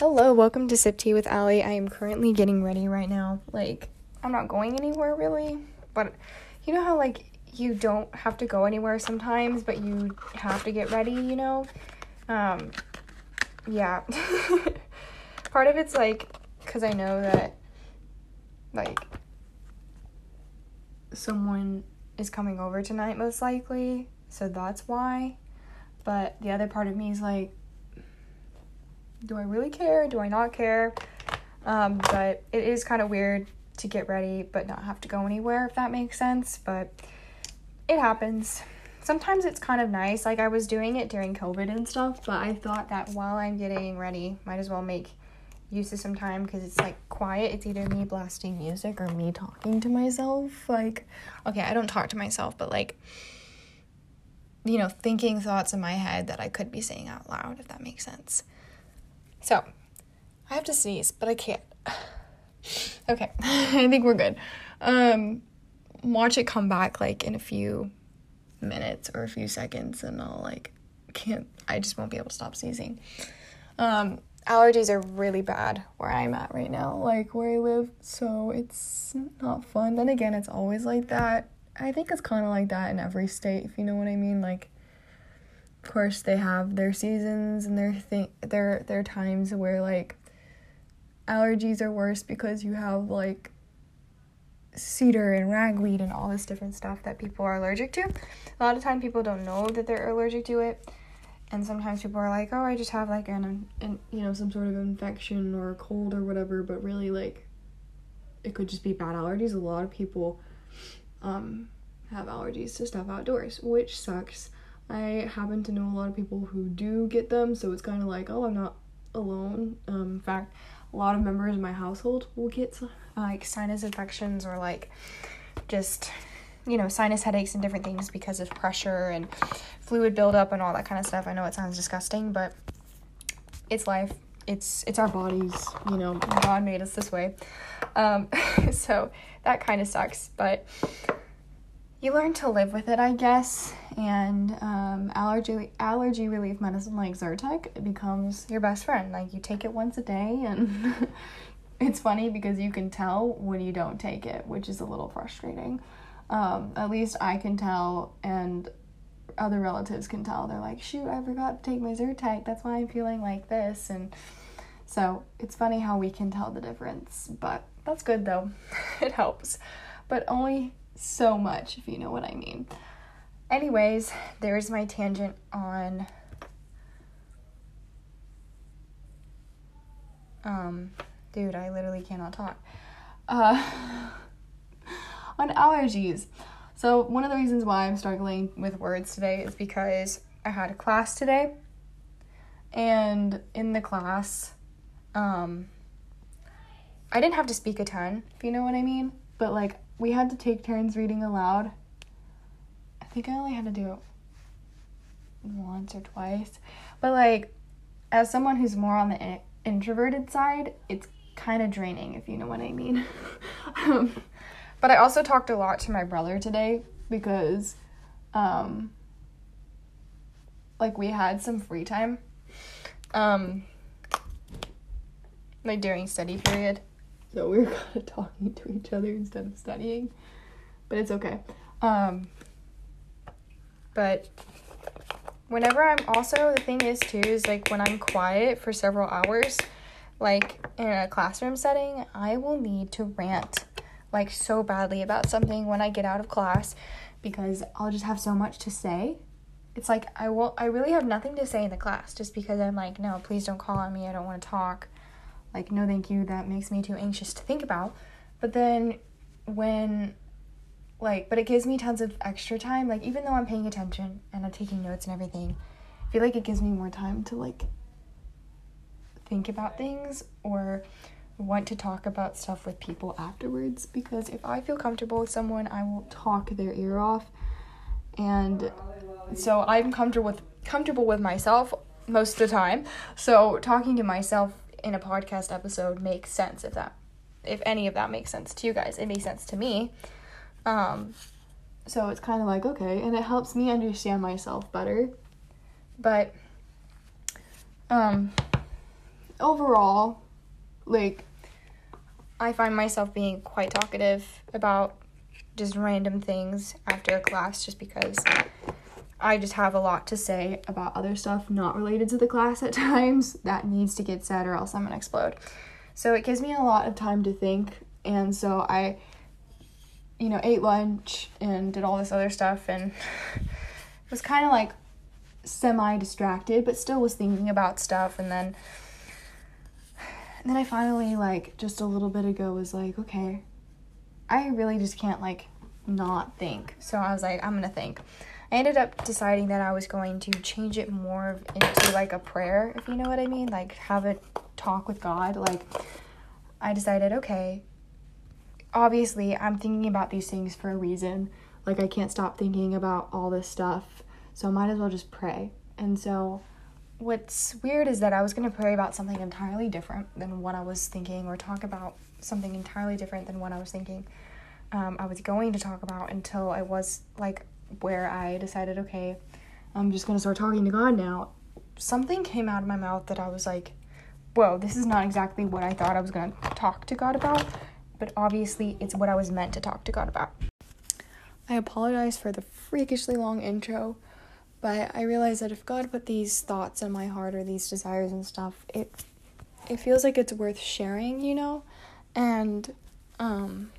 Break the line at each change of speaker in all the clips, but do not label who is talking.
Hello, welcome to Sip Tea with Allie. I am currently getting ready right now. Like, I'm not going anywhere really, but you know how, like, you don't have to go anywhere sometimes, but you have to get ready, you know? Um, yeah. Part of it's like, because I know that, like, someone is coming over tonight, most likely, so that's why. But the other part of me is like, do I really care? Do I not care? Um, but it is kind of weird to get ready but not have to go anywhere, if that makes sense. But it happens. Sometimes it's kind of nice. Like I was doing it during COVID and stuff, but I thought that while I'm getting ready, might as well make use of some time because it's like quiet. It's either me blasting music or me talking to myself. Like, okay, I don't talk to myself, but like, you know, thinking thoughts in my head that I could be saying out loud, if that makes sense. So, I have to sneeze, but I can't. okay, I think we're good. Um, watch it come back like in a few minutes or a few seconds, and I'll like can't. I just won't be able to stop sneezing. Um, allergies are really bad where I'm at right now, like where I live, so it's not fun. Then again, it's always like that. I think it's kind of like that in every state, if you know what I mean. Like of course they have their seasons and their thing their their times where like allergies are worse because you have like cedar and ragweed and all this different stuff that people are allergic to. A lot of time people don't know that they're allergic to it. And sometimes people are like, "Oh, I just have like an, an you know, some sort of infection or a cold or whatever," but really like it could just be bad allergies. A lot of people um have allergies to stuff outdoors, which sucks. I happen to know a lot of people who do get them, so it's kind of like, oh, I'm not alone. Um, in fact, a lot of members of my household will get like sinus infections or like just you know sinus headaches and different things because of pressure and fluid buildup and all that kind of stuff. I know it sounds disgusting, but it's life. It's it's our bodies. You know, God made us this way. Um, so that kind of sucks, but you learn to live with it, I guess. And um, allergy allergy relief medicine like Zyrtec becomes your best friend. Like you take it once a day, and it's funny because you can tell when you don't take it, which is a little frustrating. Um, at least I can tell, and other relatives can tell. They're like, "Shoot, I forgot to take my Zyrtec. That's why I'm feeling like this." And so it's funny how we can tell the difference, but that's good though. it helps, but only so much, if you know what I mean. Anyways, there's my tangent on um dude, I literally cannot talk. Uh on allergies. So, one of the reasons why I'm struggling with words today is because I had a class today. And in the class, um I didn't have to speak a ton, if you know what I mean, but like we had to take turns reading aloud. I think I only had to do it once or twice. But like as someone who's more on the in- introverted side, it's kind of draining if you know what I mean. um, but I also talked a lot to my brother today because um like we had some free time um like during study period so we were kind of talking to each other instead of studying. But it's okay. Um, but whenever I'm also, the thing is too, is like when I'm quiet for several hours, like in a classroom setting, I will need to rant like so badly about something when I get out of class because I'll just have so much to say. It's like I will I really have nothing to say in the class just because I'm like, no, please don't call on me. I don't want to talk like no thank you. That makes me too anxious to think about. But then when like but it gives me tons of extra time. Like even though i'm paying attention and i'm taking notes and everything i feel like it gives me more time to like think about things or want to talk about stuff with people afterwards. Because if i feel comfortable with someone i will talk their ear off. And so i'm comfortable with comfortable with myself most of the time. So talking to myself in a podcast episode makes sense if that if any of that makes sense to you guys. It makes sense to me. Um so it's kind of like okay, and it helps me understand myself better. But um overall, like, I find myself being quite talkative about just random things after a class just because I just have a lot to say about other stuff not related to the class at times that needs to get said or else I'm gonna explode. So it gives me a lot of time to think, and so I, you know, ate lunch and did all this other stuff and was kind of like semi distracted, but still was thinking about stuff. And then, and then I finally, like, just a little bit ago, was like, okay, I really just can't, like, not think. So I was like, I'm gonna think. I ended up deciding that I was going to change it more into like a prayer, if you know what I mean, like have a talk with God. Like, I decided, okay, obviously, I'm thinking about these things for a reason. Like, I can't stop thinking about all this stuff, so I might as well just pray. And so, what's weird is that I was going to pray about something entirely different than what I was thinking, or talk about something entirely different than what I was thinking. Um, I was going to talk about until I was like where I decided, okay, I'm just gonna start talking to God now. Something came out of my mouth that I was like, whoa, this is not exactly what I thought I was gonna talk to God about, but obviously it's what I was meant to talk to God about. I apologize for the freakishly long intro, but I realized that if God put these thoughts in my heart or these desires and stuff, it it feels like it's worth sharing, you know? And um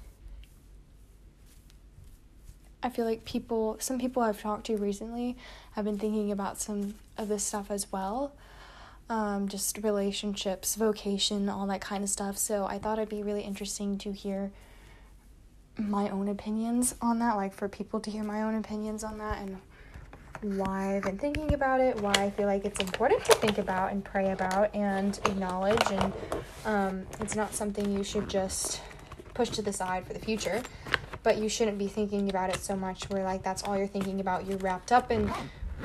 I feel like people, some people I've talked to recently have been thinking about some of this stuff as well. Um, just relationships, vocation, all that kind of stuff. So I thought it'd be really interesting to hear my own opinions on that, like for people to hear my own opinions on that and why I've been thinking about it, why I feel like it's important to think about and pray about and acknowledge. And um, it's not something you should just push to the side for the future but you shouldn't be thinking about it so much where like that's all you're thinking about. You're wrapped up in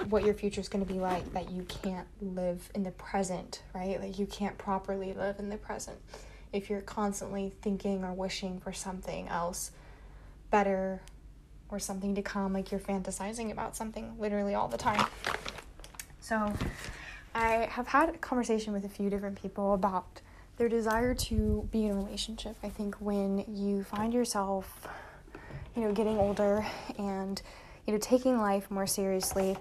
what your future is going to be like that you can't live in the present right? Like you can't properly live in the present. If you're constantly thinking or wishing for something else better or something to come like you're fantasizing about something literally all the time. So i have had a conversation with a few different people about their desire to be in a relationship. I think when you find yourself you know, getting older and, you know, taking life more seriously,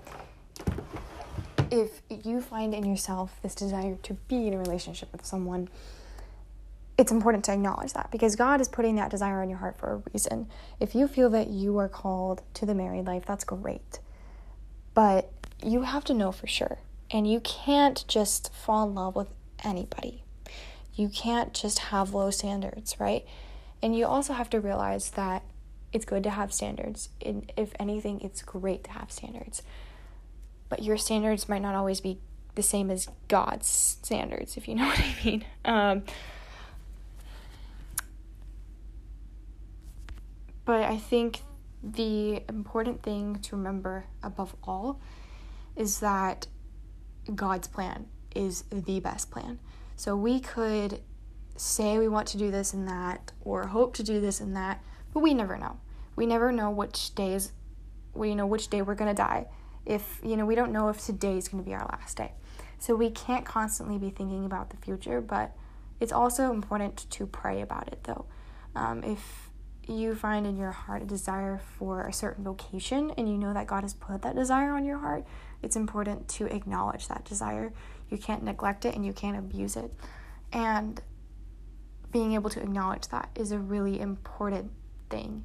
if you find in yourself this desire to be in a relationship with someone, it's important to acknowledge that because God is putting that desire in your heart for a reason. If you feel that you are called to the married life, that's great. But you have to know for sure. And you can't just fall in love with anybody. You can't just have low standards, right? And you also have to realize that it's good to have standards. And if anything, it's great to have standards. But your standards might not always be the same as God's standards, if you know what I mean. Um, but I think the important thing to remember above all is that God's plan is the best plan. So we could say we want to do this and that, or hope to do this and that, but we never know we never know which days we know which day we're going to die. If you know we don't know if today is going to be our last day. So we can't constantly be thinking about the future but it's also important to pray about it though. Um, if you find in your heart a desire for a certain vocation and you know that god has put that desire on your heart it's important to acknowledge that desire. You can't neglect it and you can't abuse it. And being able to acknowledge that is a really important thing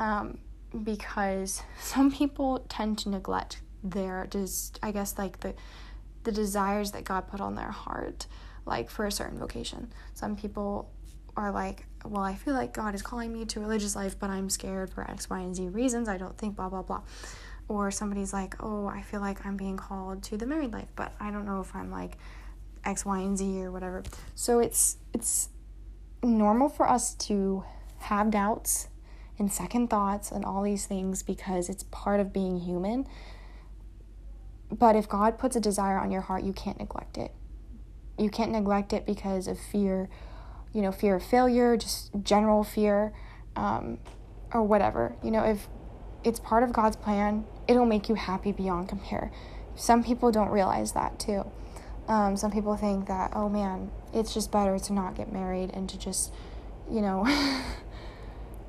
um, because some people tend to neglect their just I guess like the the desires that God put on their heart like for a certain vocation. Some people are like, well, I feel like God is calling me to religious life, but I'm scared for X, Y, and Z reasons. I don't think blah blah blah. Or somebody's like, oh, I feel like I'm being called to the married life, but I don't know if I'm like X, Y, and Z or whatever. So it's it's normal for us to have doubts and second thoughts and all these things because it's part of being human. But if God puts a desire on your heart, you can't neglect it. You can't neglect it because of fear, you know, fear of failure, just general fear, um, or whatever. You know, if it's part of God's plan, it'll make you happy beyond compare. Some people don't realize that too. Um, some people think that, oh man, it's just better to not get married and to just, you know,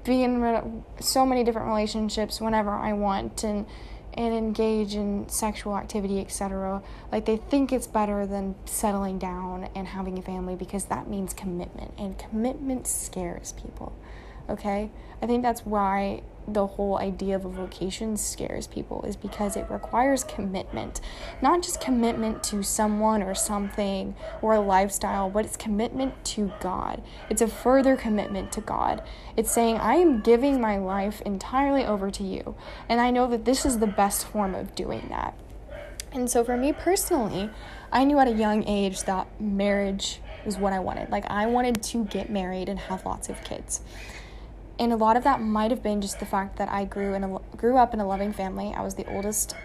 be in so many different relationships whenever I want and and engage in sexual activity, etc. Like they think it's better than settling down and having a family because that means commitment and commitment scares people. Okay? I think that's why the whole idea of a vocation scares people is because it requires commitment. Not just commitment to someone or something or a lifestyle, but it's commitment to God. It's a further commitment to God. It's saying, I am giving my life entirely over to you. And I know that this is the best form of doing that. And so for me personally, I knew at a young age that marriage was what I wanted. Like, I wanted to get married and have lots of kids and a lot of that might have been just the fact that I grew in a, grew up in a loving family. I was the oldest,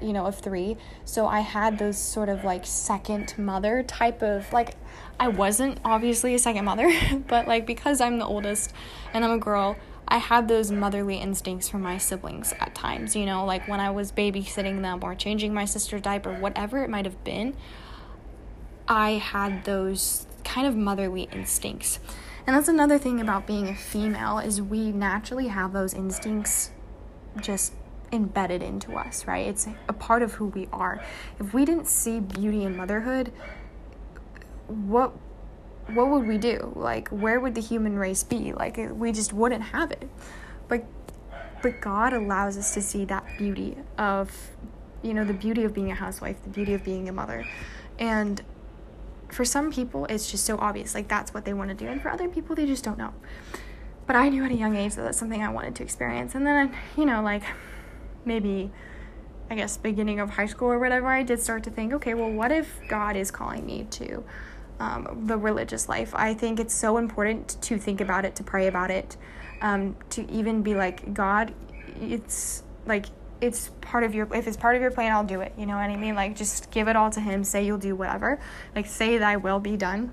you know, of three, so I had those sort of like second mother type of like. I wasn't obviously a second mother, but like because I'm the oldest and I'm a girl, I had those motherly instincts for my siblings at times, you know, like when I was babysitting them or changing my sister's diaper, whatever it might have been, I had those kind of motherly instincts. And that's another thing about being a female is we naturally have those instincts just embedded into us, right? It's a part of who we are. If we didn't see beauty in motherhood, what what would we do? Like where would the human race be? Like we just wouldn't have it. But but God allows us to see that beauty of you know, the beauty of being a housewife, the beauty of being a mother. And for some people, it's just so obvious, like that's what they want to do, and for other people, they just don't know. But I knew at a young age that that's something I wanted to experience, and then, you know, like maybe, I guess, beginning of high school or whatever, I did start to think, okay, well, what if God is calling me to um, the religious life? I think it's so important to think about it, to pray about it, um, to even be like, God, it's like it's part of your if it's part of your plan i'll do it. You know what i mean? Like just give it all to him say you'll do whatever. Like say thy will be done.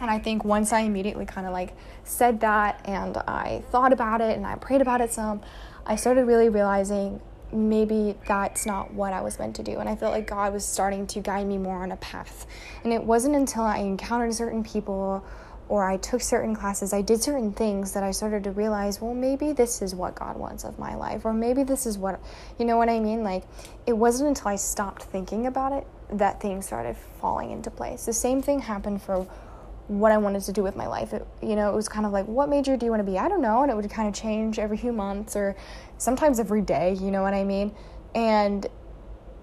And i think once i immediately kind of like said that and i thought about it and i prayed about it some i started really realizing maybe that's not what i was meant to do. And i felt like god was starting to guide me more on a path. And it wasn't until i encountered certain people or I took certain classes, I did certain things that I started to realize, well, maybe this is what God wants of my life, or maybe this is what, you know what I mean? Like, it wasn't until I stopped thinking about it that things started falling into place. The same thing happened for what I wanted to do with my life. It, you know, it was kind of like, what major do you want to be? I don't know. And it would kind of change every few months or sometimes every day, you know what I mean? And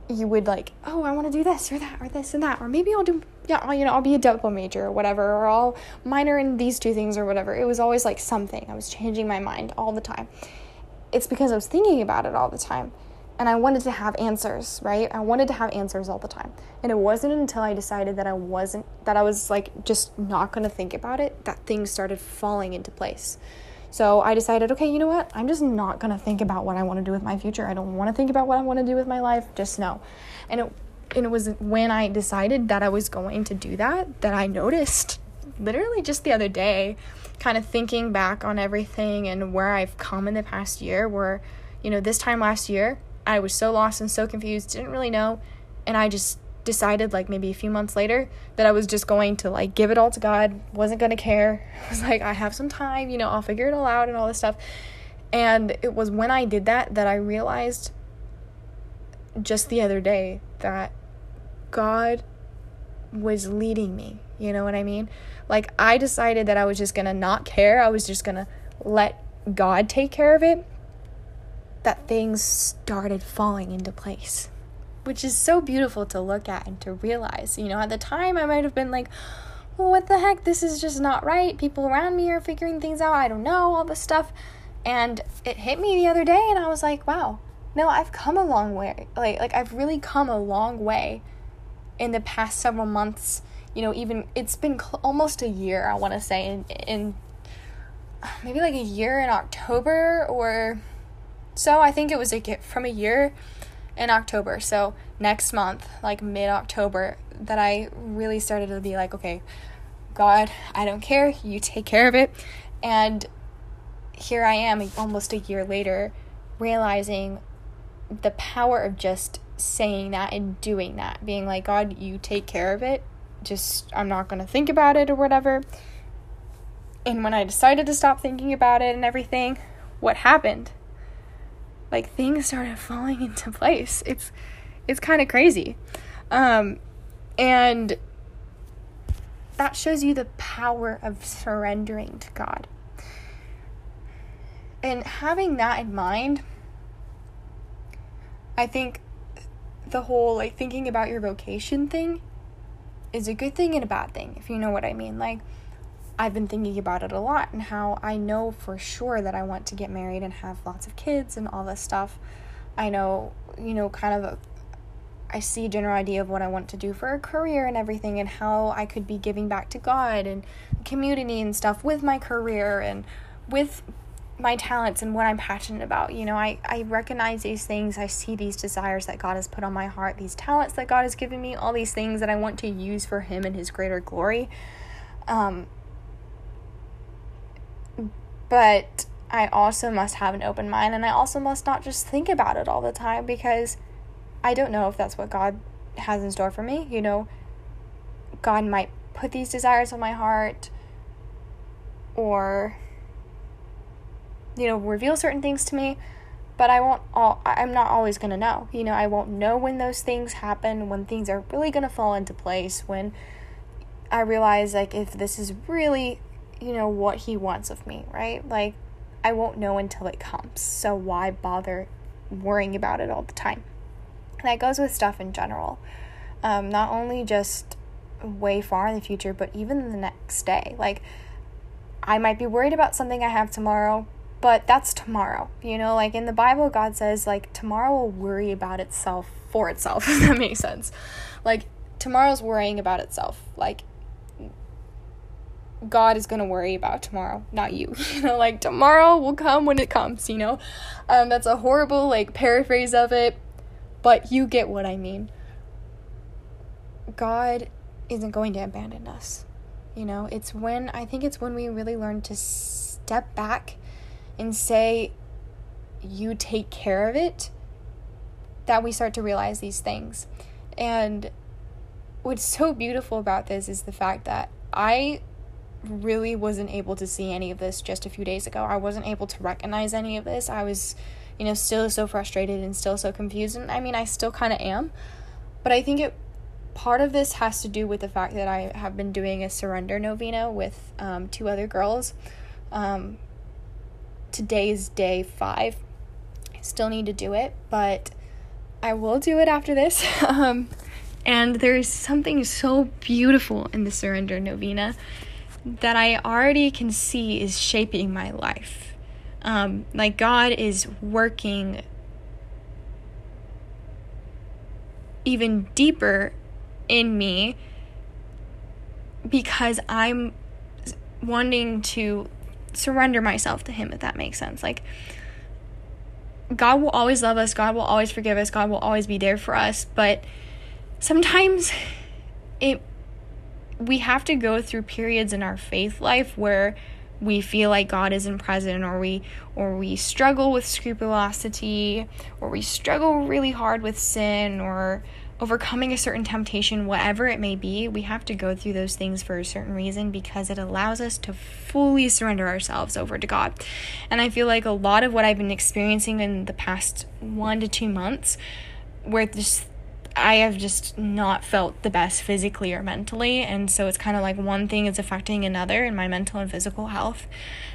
you would like, oh, I want to do this or that or this and that, or maybe I'll do, yeah, you know, I'll be a double major or whatever, or I'll minor in these two things or whatever. It was always like something. I was changing my mind all the time. It's because I was thinking about it all the time. And I wanted to have answers, right? I wanted to have answers all the time. And it wasn't until I decided that I wasn't, that I was like just not to think about it, that things started falling into place. So I decided, okay, you know what? I'm just not to think about what I want to do with my future. I don't want to think about what I want to do with my life. Just know. And it and it was when I decided that I was going to do that that I noticed literally just the other day kind of thinking back on everything and where I've come in the past year where you know this time last year I was so lost and so confused didn't really know and I just decided like maybe a few months later that I was just going to like give it all to God, wasn't going to care. I was like I have some time, you know, I'll figure it all out and all this stuff. And it was when I did that that I realized just the other day that God was leading me. You know what I mean? Like I decided that I was just going to not care. I was just going to let God take care of it. That things started falling into place which is so beautiful to look at and to realize. You know, at the time I might have been like, well, what the heck? This is just not right. People around me are figuring things out. I don't know, all this stuff. And it hit me the other day and I was like, wow, no, I've come a long way. Like like I've really come a long way in the past several months. You know, even it's been cl- almost a year, I want to say in in maybe like a year in October or so. I think it was a gift from a year in October. So next month, like mid October, that I really started to be like, okay, God, I don't care. You take care of it. And here I am almost a year later realizing the power of just saying that and doing that, being like, God, you take care of it. Just, I'm not going to think about it or whatever. And when I decided to stop thinking about it and everything, what happened? Like things started falling into place. It's it's kind of crazy. Um and that shows you the power of surrendering to God. And having that in mind, I think the whole like thinking about your vocation thing is a good thing and a bad thing, if you know what I mean. Like, I've been thinking about it a lot and how I know for sure that I want to get married and have lots of kids and all this stuff. I know, you know, kind of a, I see a general idea of what I want to do for a career and everything and how I could be giving back to God and community and stuff with my career and with my talents and what I'm passionate about. You know, I, I recognize these things. I see these desires that God has put on my heart, these talents that God has given me, all these things that I want to use for Him and His greater glory. Um, but I also must have an open mind and I also must not just think about it all the time because I don't know if that's what God has in store for me. You know, God might put these desires on my heart or you know, reveal certain things to me, but I won't all I'm not always going to know. You know, I won't know when those things happen, when things are really going to fall into place, when I realize like if this is really you know, what he wants of me, right? Like, I won't know until it comes. So why bother worrying about it all the time? And that goes with stuff in general. Um, not only just way far in the future, but even the next day. Like, I might be worried about something I have tomorrow, but that's tomorrow. You know, like in the Bible, God says, like, tomorrow will worry about itself for itself, if that makes sense. Like, tomorrow's worrying about itself. Like, God is going to worry about tomorrow, not you. You know, like tomorrow will come when it comes, you know? Um, that's a horrible, like, paraphrase of it, but you get what I mean. God isn't going to abandon us. You know, it's when, I think it's when we really learn to step back and say, you take care of it, that we start to realize these things. And what's so beautiful about this is the fact that I really wasn't able to see any of this just a few days ago. I wasn't able to recognize any of this. I was, you know, still so frustrated and still so confused. And I mean, I still kind of am. But I think it part of this has to do with the fact that I have been doing a surrender novena with um, two other girls. Um, today's day five. I still need to do it, but I will do it after this. um, and there's something so beautiful in the surrender novena that I already can see is shaping my life. Um, like God is working even deeper in me because I'm wanting to surrender myself to Him, if that makes sense. Like, God will always love us, God will always forgive us, God will always be there for us, but sometimes it we have to go through periods in our faith life where we feel like God isn't present or we or we struggle with scrupulosity or we struggle really hard with sin or overcoming a certain temptation whatever it may be we have to go through those things for a certain reason because it allows us to fully surrender ourselves over to God and i feel like a lot of what i've been experiencing in the past 1 to 2 months where this I have just not felt the best physically or mentally. And so it's kind of like one thing is affecting another in my mental and physical health.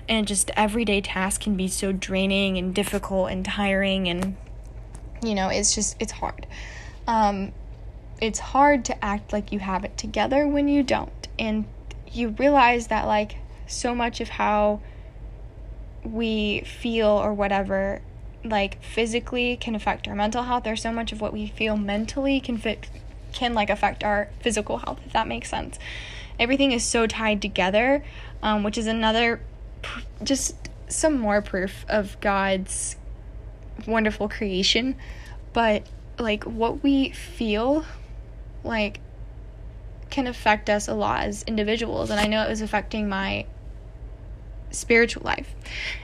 And just everyday tasks can be so draining and difficult and tiring. And, you know, it's just, it's hard. Um, it's hard to act like you have it together when you don't. And you realize that, like, so much of how we feel or whatever like physically can affect our mental health There's so much of what we feel mentally can fit can like affect our physical health if that makes sense everything is so tied together um, which is another pr- just some more proof of god's wonderful creation but like what we feel like can affect us a lot as individuals and i know it was affecting my spiritual life.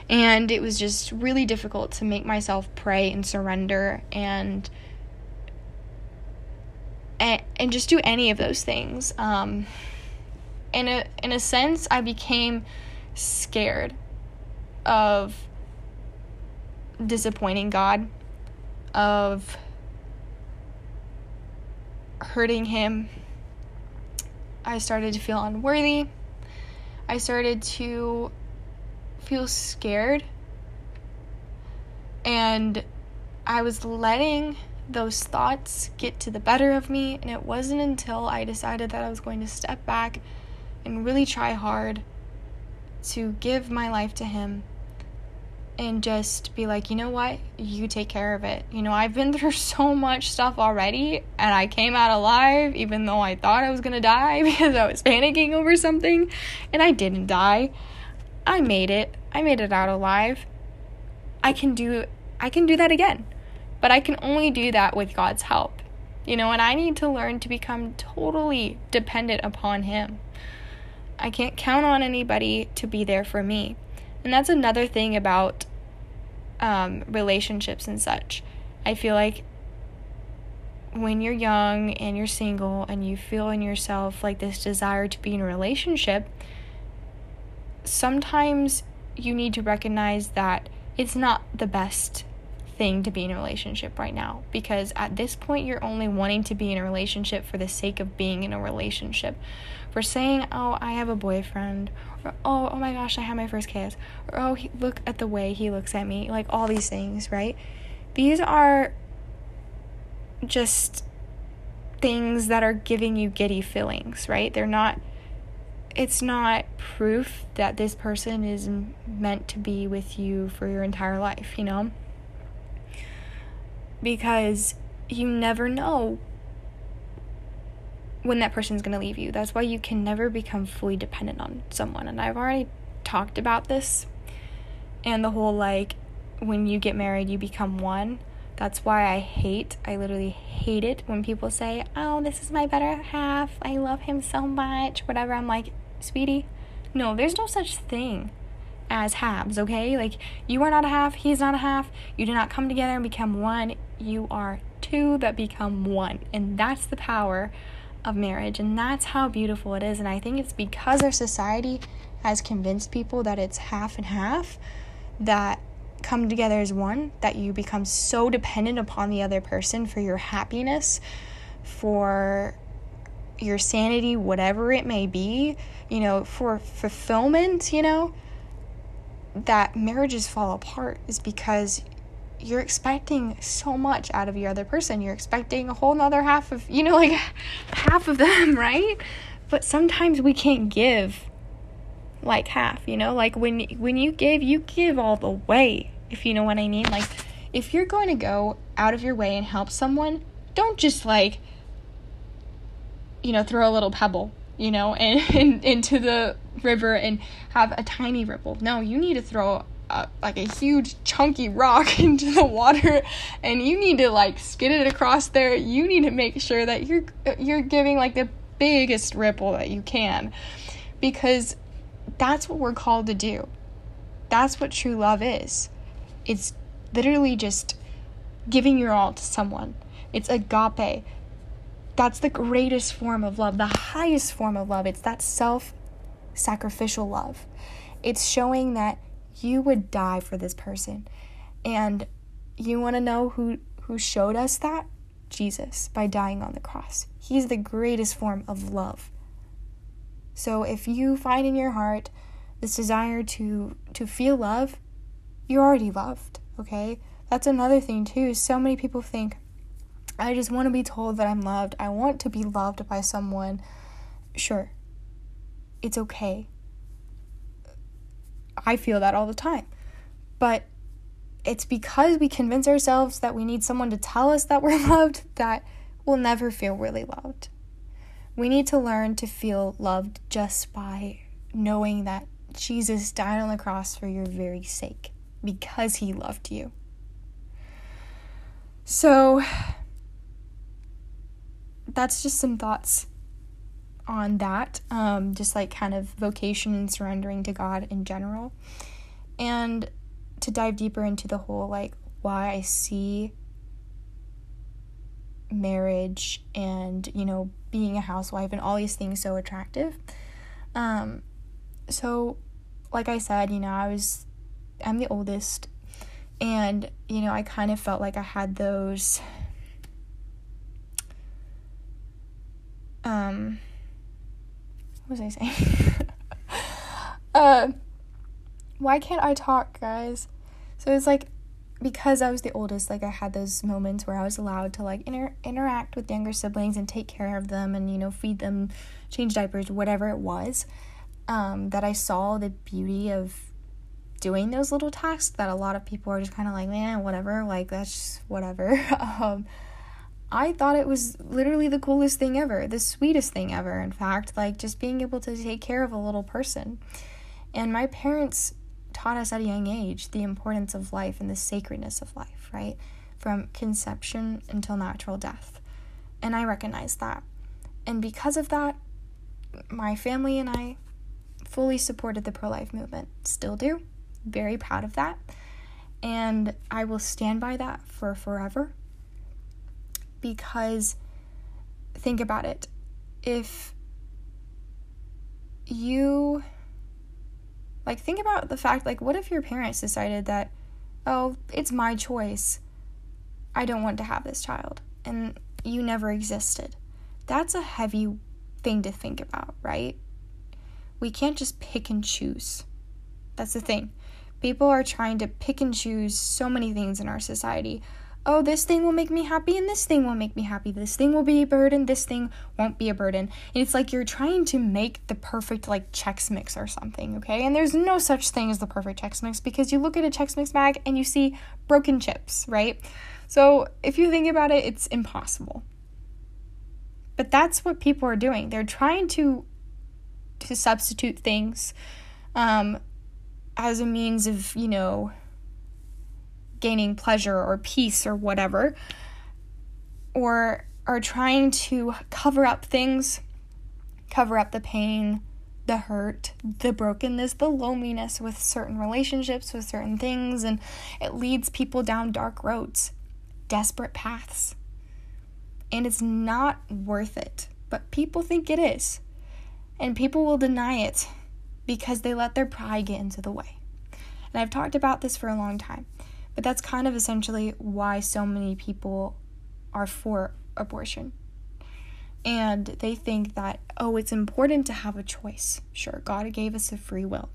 And it was just really difficult to make myself pray and surrender and and, and just do any of those things. Um, in a in a sense, I became scared of disappointing God, of hurting Him. I started to feel unworthy. I started to feel scared. And I was letting those thoughts get to the better of me. And it wasn't until I decided that I was going to step back and really try hard to give my life to Him and just be like, you know what? You take care of it. You know, I've been through so much stuff already and I came out alive even though I thought I was going to die because I was panicking over something and I didn't die. I made it. I made it out alive. I can do I can do that again. But I can only do that with God's help. You know, and I need to learn to become totally dependent upon him. I can't count on anybody to be there for me. And that's another thing about um, relationships and such. I feel like when you're young and you're single and you feel in yourself like this desire to be in a relationship, sometimes you need to recognize that it's not the best thing to be in a relationship right now because at this point you're only wanting to be in a relationship for the sake of being in a relationship. For saying, "Oh, I have a boyfriend," or "Oh, oh my gosh, I had my first kiss," or "Oh, he, look at the way he looks at me," like all these things, right? These are just things that are giving you giddy feelings, right? They're not it's not proof that this person is meant to be with you for your entire life, you know? Because you never know when that person's going to leave you. That's why you can never become fully dependent on someone. And I've already talked about this and the whole like when you get married, you become one. That's why I hate, I literally hate it when people say, Oh, this is my better half. I love him so much. Whatever. I'm like, Sweetie, no, there's no such thing as halves, okay? Like, you are not a half, he's not a half. You do not come together and become one. You are two that become one. And that's the power of marriage. And that's how beautiful it is. And I think it's because our society has convinced people that it's half and half that come together as one, that you become so dependent upon the other person for your happiness, for your sanity, whatever it may be, you know, for fulfillment, you know that marriages fall apart is because you're expecting so much out of your other person. You're expecting a whole nother half of, you know, like half of them, right? But sometimes we can't give like half, you know? Like when when you give, you give all the way, if you know what I mean. Like if you're going to go out of your way and help someone, don't just like you know, throw a little pebble, you know, and, and into the river and have a tiny ripple. No, you need to throw a, like a huge chunky rock into the water and you need to like skid it across there. You need to make sure that you're you're giving like the biggest ripple that you can because that's what we're called to do. That's what true love is. It's literally just giving your all to someone. It's agape. That's the greatest form of love, the highest form of love. It's that self sacrificial love. It's showing that you would die for this person. And you want to know who who showed us that? Jesus by dying on the cross. He's the greatest form of love. So if you find in your heart this desire to to feel love, you're already loved, okay? That's another thing too. So many people think I just want to be told that I'm loved. I want to be loved by someone. Sure it's okay. I feel that all the time. But it's because we convince ourselves that we need someone to tell us that we're loved that we'll never feel really loved. We need to learn to feel loved just by knowing that Jesus died on the cross for your very sake because he loved you. So, that's just some thoughts on that, um, just like kind of vocation and surrendering to God in general. And to dive deeper into the whole like why I see marriage and, you know, being a housewife and all these things so attractive. Um, so, like I said, you know, I was, I'm the oldest, and, you know, I kind of felt like I had those, um, was I saying? uh, why can't I talk, guys? So it's like because I was the oldest, like I had those moments where I was allowed to like inter- interact with younger siblings and take care of them and you know feed them, change diapers, whatever it was. Um, that I saw the beauty of doing those little tasks that a lot of people are just kind of like, man, whatever, like that's just whatever. um, I thought it was literally the coolest thing ever, the sweetest thing ever. In fact, like just being able to take care of a little person. And my parents taught us at a young age the importance of life and the sacredness of life, right? From conception until natural death. And I recognize that. And because of that, my family and I fully supported the pro life movement. Still do. Very proud of that. And I will stand by that for forever. Because think about it. If you like, think about the fact, like, what if your parents decided that, oh, it's my choice. I don't want to have this child. And you never existed. That's a heavy thing to think about, right? We can't just pick and choose. That's the thing. People are trying to pick and choose so many things in our society oh, this thing will make me happy and this thing will make me happy. This thing will be a burden, this thing won't be a burden. And it's like you're trying to make the perfect like Chex Mix or something, okay? And there's no such thing as the perfect Chex Mix because you look at a Chex Mix bag and you see broken chips, right? So if you think about it, it's impossible. But that's what people are doing. They're trying to to substitute things um, as a means of, you know, gaining pleasure or peace or whatever, or are trying to cover up things, cover up the pain, the hurt, the brokenness, the loneliness with certain relationships, with certain things, and it leads people down dark roads, desperate paths. And it's not worth it, but people think it is. And people will deny it because they let their pride get into the way. And I've talked about this for a long time. But that's kind of essentially why so many people are for abortion. And they think that, oh, it's important to have a choice. Sure, God gave us a free will.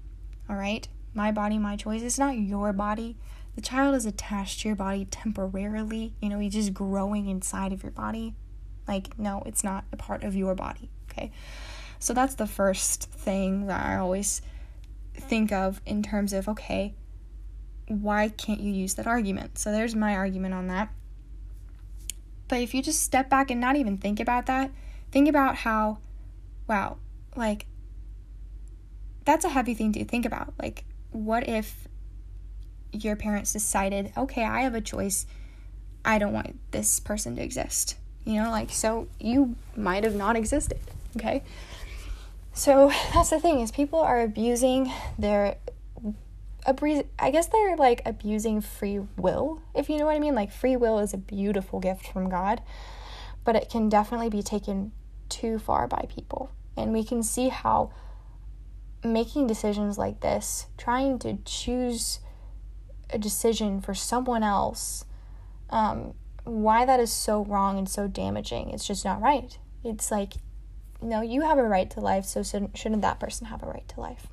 All right? My body, my choice. It's not your body. The child is attached to your body temporarily. You know, he's just growing inside of your body. Like, no, it's not a part of your body. Okay? So that's the first thing that I always think of in terms of, okay, why can't you use that argument? So there's my argument on that. But if you just step back and not even think about that, think about how, wow, like, that's a heavy thing to think about. Like, what if your parents decided, okay, I have a choice. I don't want this person to exist. You know, like, so you might have not existed, okay? So that's the thing is people are abusing their abuse I guess they're like abusing free will, if you know what I mean. Like free will is a beautiful gift from God, but it can definitely be taken too far by people. And we can see how making decisions like this, trying to choose a decision for someone else, um, why that is so wrong and so damaging. It's just not right. It's like, no, you have a right to life, so shouldn't that person have a right to life?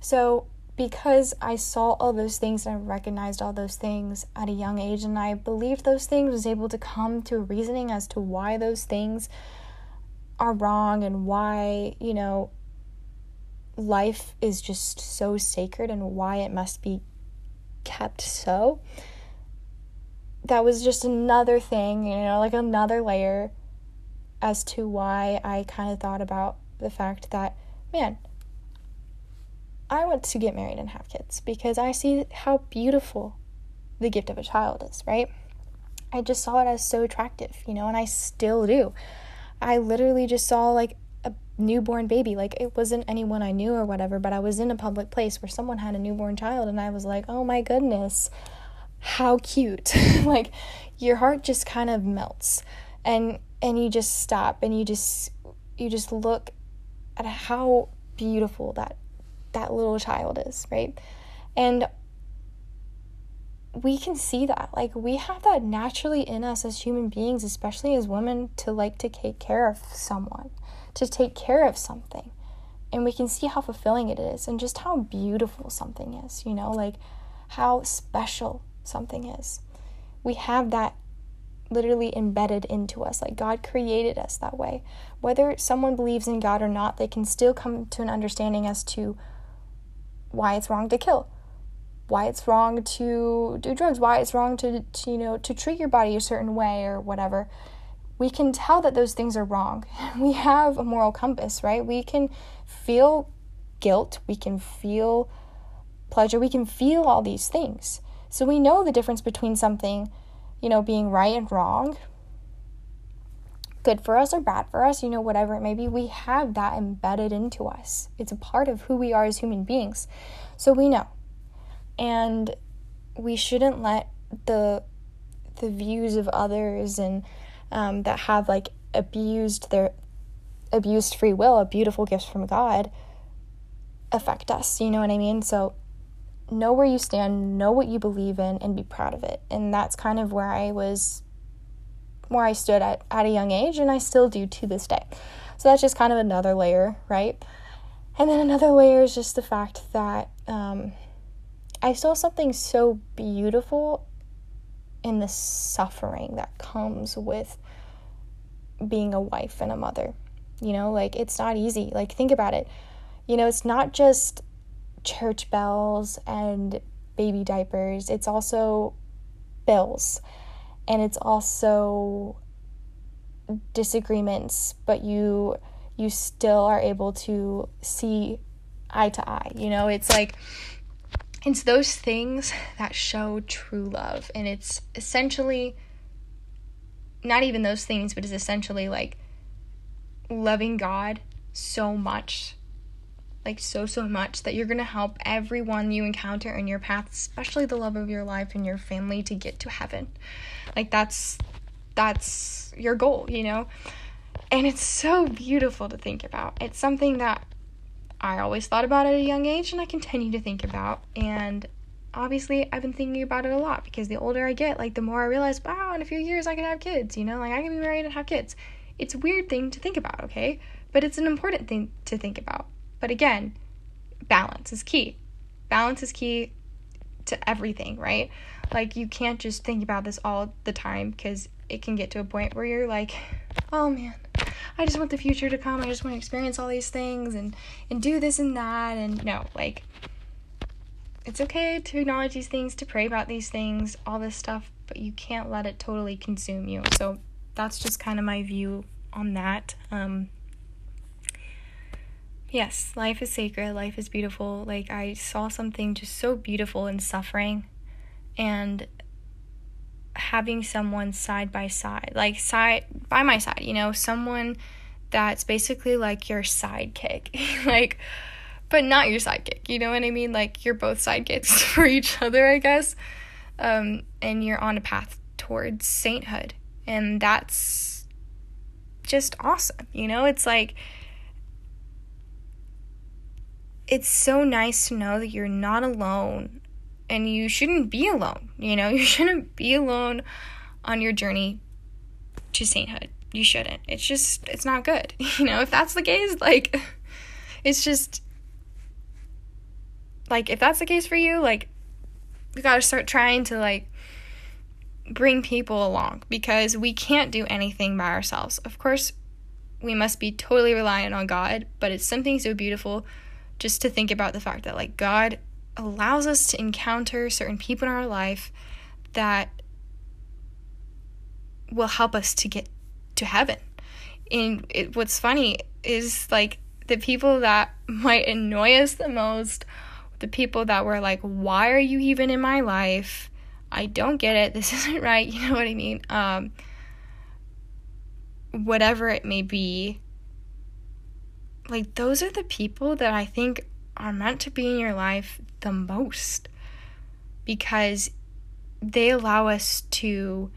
So because I saw all those things and I recognized all those things at a young age and I believed those things, was able to come to a reasoning as to why those things are wrong and why, you know, life is just so sacred and why it must be kept so. That was just another thing, you know, like another layer as to why I kind of thought about the fact that, man, I want to get married and have kids because I see how beautiful the gift of a child is, right? I just saw it as so attractive, you know, and I still do. I literally just saw like a newborn baby. Like it wasn't anyone I knew or whatever, but I was in a public place where someone had a newborn child and I was like, oh my goodness, how cute. like your heart just kind of melts. and and you just stop and you just you just look at how beautiful that that little child is, right? And we can see that. Like we have that naturally in us as human beings, especially as women, to like to take care of someone, to take care of something. And we can see how fulfilling it is and just how beautiful something is, you know, like how special something is. We have that literally embedded into us. Like God created us that way. Whether someone believes in God or not, they can still come to an understanding as to why it's wrong to kill, why it's wrong to do drugs, why it's wrong to, to you know to treat your body a certain way or whatever. We can tell that those things are wrong. We have a moral compass, right? We can feel guilt, we can feel pleasure, we can feel all these things. So we know the difference between something you know, being right and wrong, good for us or bad for us, you know, whatever it may be, we have that embedded into us. It's a part of who we are as human beings. So we know. And we shouldn't let the the views of others and um, that have like abused their abused free will, a beautiful gift from God, affect us. You know what I mean? So know where you stand, know what you believe in, and be proud of it. And that's kind of where I was, where I stood at, at a young age, and I still do to this day. So that's just kind of another layer, right? And then another layer is just the fact that um, I saw something so beautiful in the suffering that comes with being a wife and a mother. You know, like it's not easy. Like, think about it. You know, it's not just church bells and baby diapers. It's also bills and it's also disagreements, but you you still are able to see eye to eye. You know, it's like it's those things that show true love and it's essentially not even those things, but it's essentially like loving God so much like so so much that you're going to help everyone you encounter in your path especially the love of your life and your family to get to heaven. Like that's that's your goal you know? And it's so beautiful to think about. It's something that i always thought about at a young age and i continue to think about. And obviously i've been thinking about it a lot because the older i get like the more i realize wow in a few years i can have kids you know? Like i can be married and have kids. It's a weird thing to think about okay? But it's an important thing to think about but again, balance is key. Balance is key to everything, right? Like you can't just think about this all the time because it can get to a point where you're like, "Oh man, I just want the future to come. I just want to experience all these things and and do this and that." And no, like it's okay to acknowledge these things, to pray about these things, all this stuff, but you can't let it totally consume you. So that's just kind of my view on that. Um, yes, life is sacred, life is beautiful. Like, I saw something just so beautiful in suffering and having someone side by side, like, side by my side, you know, someone that's basically like your sidekick. like, but not your sidekick, you know what I mean? Like, you're both sidekicks for each other, I guess. Um, and you're on a path towards sainthood. And that's just awesome, you know? It's like, it's so nice to know that you're not alone and you shouldn't be alone. You know, you shouldn't be alone on your journey to sainthood. You shouldn't. It's just, it's not good. You know, if that's the case, like, it's just, like, if that's the case for you, like, we gotta start trying to, like, bring people along because we can't do anything by ourselves. Of course, we must be totally reliant on God, but it's something so beautiful just to think about the fact that like God allows us to encounter certain people in our life that will help us to get to heaven. And it, what's funny is like the people that might annoy us the most, the people that were like, "Why are you even in my life? I don't get it. This isn't right." You know what I mean? Um, whatever it may be, like those are the people that I think are meant to be in your life the most because they allow us to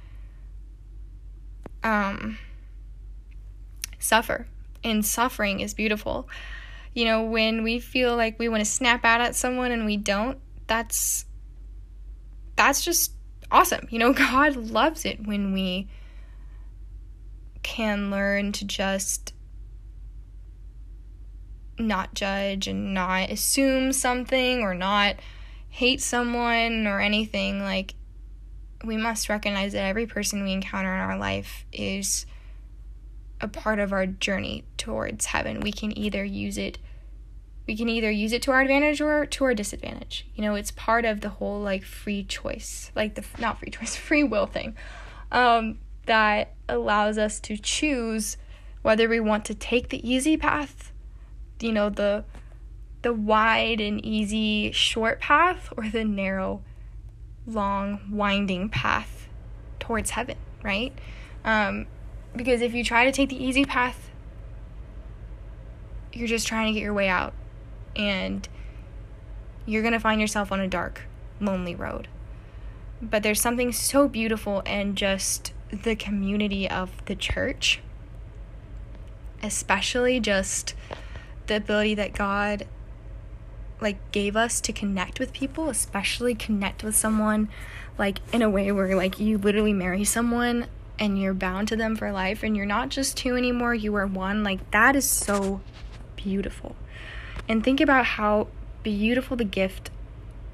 um, suffer. And suffering is beautiful. You know, when we feel like we want to snap out at someone and we don't, that's that's just awesome. You know, God loves it when we can learn to just not judge and not assume something or not hate someone or anything. Like, we must recognize that every person we encounter in our life is a part of our journey towards heaven. We can either use it we can either use it to our advantage or to our disadvantage. You know, it's part of the whole like free choice, like the not free choice, free will thing. Um that allows us to choose whether we want to take the easy path, you know, the the wide and easy short path or the narrow long winding path towards heaven, right? Um, because if you try to take the easy path, you're just trying to get your way out and you're going to find yourself on a dark, lonely road. But there's something so beautiful in just the community of the church, especially just the ability that God like gave us to connect with people, especially connect with someone like in a way where like you literally marry someone and you're bound to them for life and you're not just two anymore, you are one. Like that is so beautiful. And think about how beautiful the gift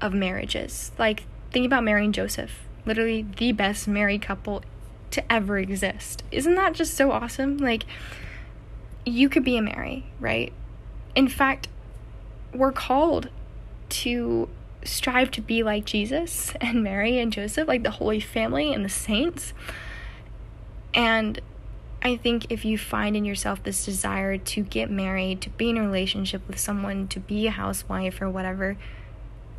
of marriage is. Like think about Mary and Joseph, literally the best married couple to ever exist. Isn't that just so awesome? Like, you could be a Mary, right? In fact, we're called to strive to be like Jesus and Mary and Joseph, like the Holy Family and the saints. And I think if you find in yourself this desire to get married, to be in a relationship with someone, to be a housewife or whatever,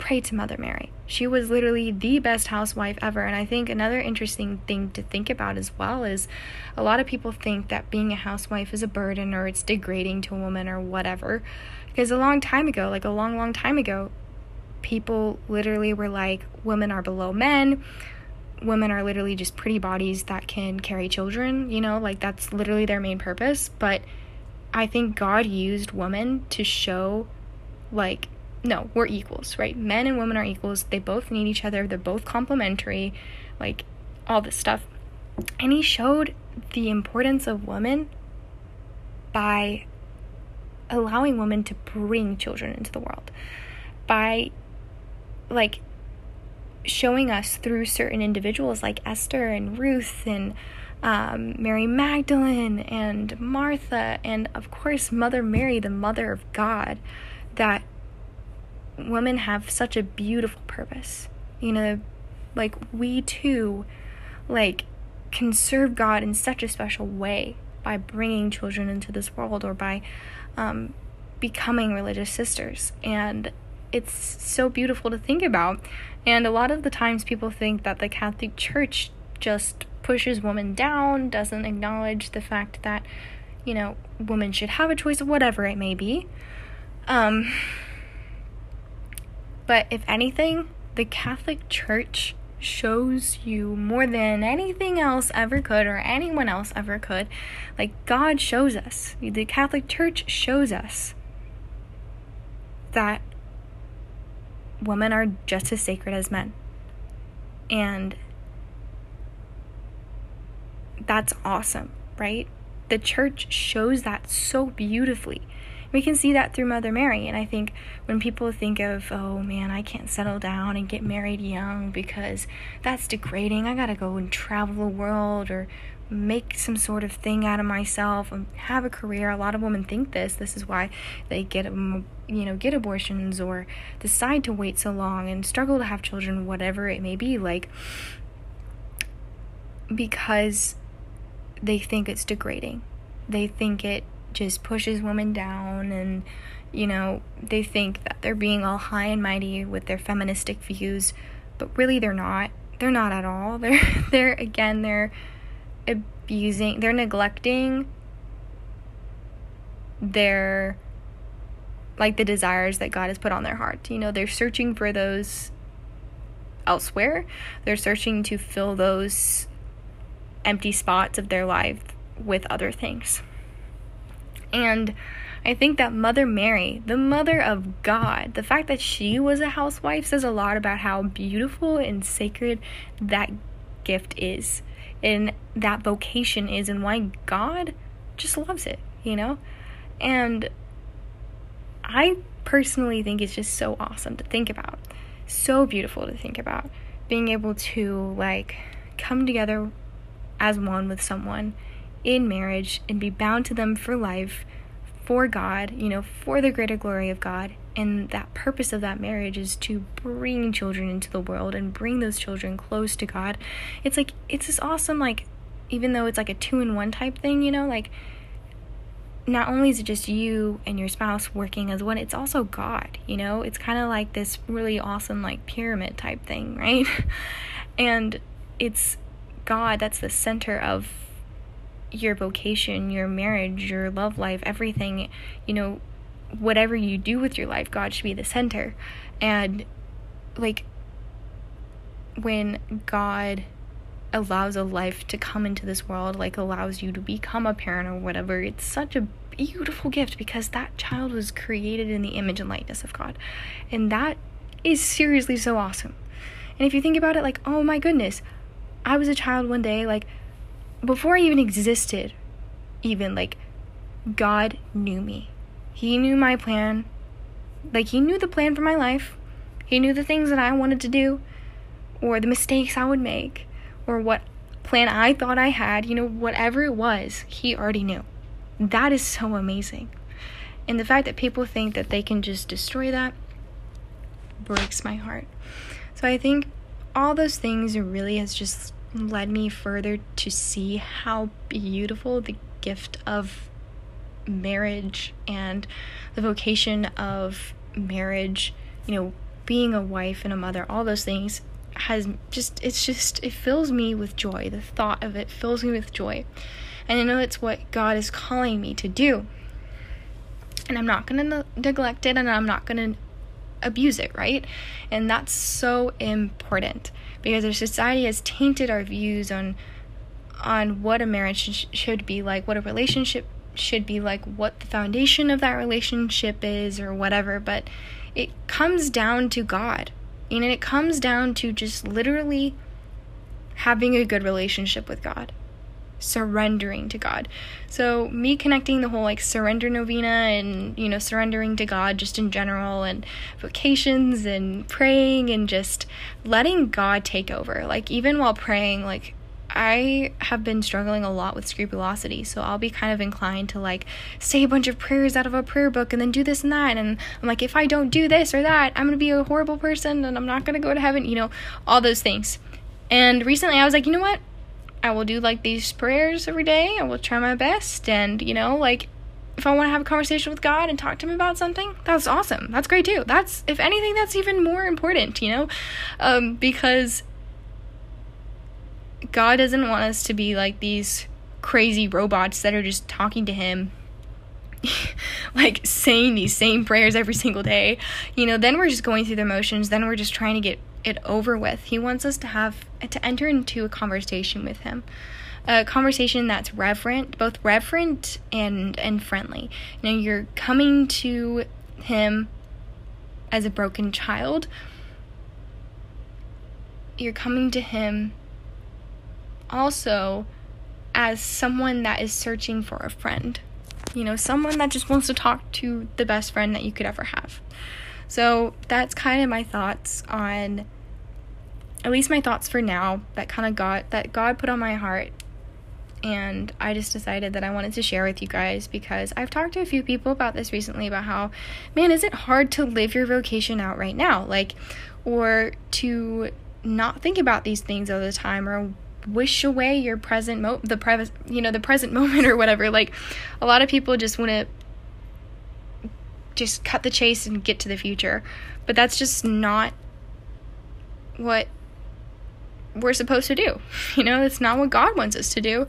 pray to Mother Mary. She was literally the best housewife ever. And I think another interesting thing to think about as well is a lot of people think that being a housewife is a burden or it's degrading to a woman or whatever. Because a long time ago, like a long, long time ago, people literally were like, women are below men. Women are literally just pretty bodies that can carry children, you know, like that's literally their main purpose. But I think God used women to show, like, no, we're equals, right? Men and women are equals. They both need each other. They're both complementary, like all this stuff. And he showed the importance of women by allowing women to bring children into the world. By like showing us through certain individuals like Esther and Ruth and um, Mary Magdalene and Martha, and of course, Mother Mary, the Mother of God, that women have such a beautiful purpose. You know, like we too, like, can serve God in such a special way by bringing children into this world or by um, becoming religious sisters. And it's so beautiful to think about. And a lot of the times people think that the Catholic Church just pushes women down, doesn't acknowledge the fact that, you know, women should have a choice of whatever it may be. Um, but if anything, the Catholic Church shows you more than anything else ever could or anyone else ever could. Like God shows us, the Catholic Church shows us that women are just as sacred as men. And that's awesome, right? The church shows that so beautifully. We can see that through Mother Mary. And I think when people think of, oh man, I can't settle down and get married young because that's degrading, I gotta go and travel the world or make some sort of thing out of myself and have a career. A lot of women think this. This is why they get um, you know get abortions or decide to wait so long and struggle to have children, whatever it may be. Like because they think it's degrading. They think it just pushes women down and you know they think that they're being all high and mighty with their feministic views but really they're not. They're not at all. They're they're again they're abusing they're neglecting their like the desires that God has put on their heart. You know they're searching for those elsewhere. They're searching to fill those empty spots of their life with other things. And I think that Mother Mary, the mother of God, the fact that she was a housewife says a lot about how beautiful and sacred that gift is and that vocation is and why God just loves it, you know? And I personally think it's just so awesome to think about. So beautiful to think about. Being able to like come together as one with someone in marriage and be bound to them for life for God, you know, for the greater glory of God. And that purpose of that marriage is to bring children into the world and bring those children close to God. It's like, it's this awesome, like, even though it's like a two in one type thing, you know, like, not only is it just you and your spouse working as one, it's also God, you know? It's kind of like this really awesome, like, pyramid type thing, right? and it's God that's the center of your vocation, your marriage, your love life, everything, you know, whatever you do with your life, God should be the center. And like when God allows a life to come into this world, like allows you to become a parent or whatever, it's such a beautiful gift because that child was created in the image and likeness of God. And that is seriously so awesome. And if you think about it, like, oh my goodness, I was a child one day, like, before I even existed, even like God knew me. He knew my plan. Like he knew the plan for my life. He knew the things that I wanted to do or the mistakes I would make or what plan I thought I had, you know, whatever it was, he already knew. That is so amazing. And the fact that people think that they can just destroy that breaks my heart. So I think all those things really has just led me further to see how beautiful the gift of marriage and the vocation of marriage, you know, being a wife and a mother, all those things has just, it's just, it fills me with joy. The thought of it fills me with joy. And I know it's what God is calling me to do. And I'm not going to neglect it and I'm not going to abuse it, right? And that's so important because our society has tainted our views on on what a marriage sh- should be like, what a relationship should be like, what the foundation of that relationship is or whatever, but it comes down to God. And it comes down to just literally having a good relationship with God surrendering to God. So me connecting the whole like surrender novena and you know surrendering to God just in general and vocations and praying and just letting God take over. Like even while praying like I have been struggling a lot with scrupulosity, so I'll be kind of inclined to like say a bunch of prayers out of a prayer book and then do this and that. And I'm like, if I don't do this or that, I'm gonna be a horrible person and I'm not gonna go to heaven, you know, all those things. And recently I was like, you know what? I will do like these prayers every day. I will try my best. And, you know, like if I want to have a conversation with God and talk to Him about something, that's awesome. That's great too. That's, if anything, that's even more important, you know? Um, because God doesn't want us to be like these crazy robots that are just talking to Him like saying these same prayers every single day, you know, then we're just going through the motions. Then we're just trying to get it over with. He wants us to have to enter into a conversation with him. A conversation that's reverent, both reverent and and friendly. Know, you're coming to him as a broken child. You're coming to him also as someone that is searching for a friend. You know, someone that just wants to talk to the best friend that you could ever have. So that's kind of my thoughts on at least my thoughts for now that kind of got that God put on my heart. And I just decided that I wanted to share with you guys because I've talked to a few people about this recently about how man is it hard to live your vocation out right now? Like or to not think about these things all the time or wish away your present mo the pre- you know the present moment or whatever. Like a lot of people just want to just cut the chase and get to the future but that's just not what we're supposed to do. You know, it's not what God wants us to do.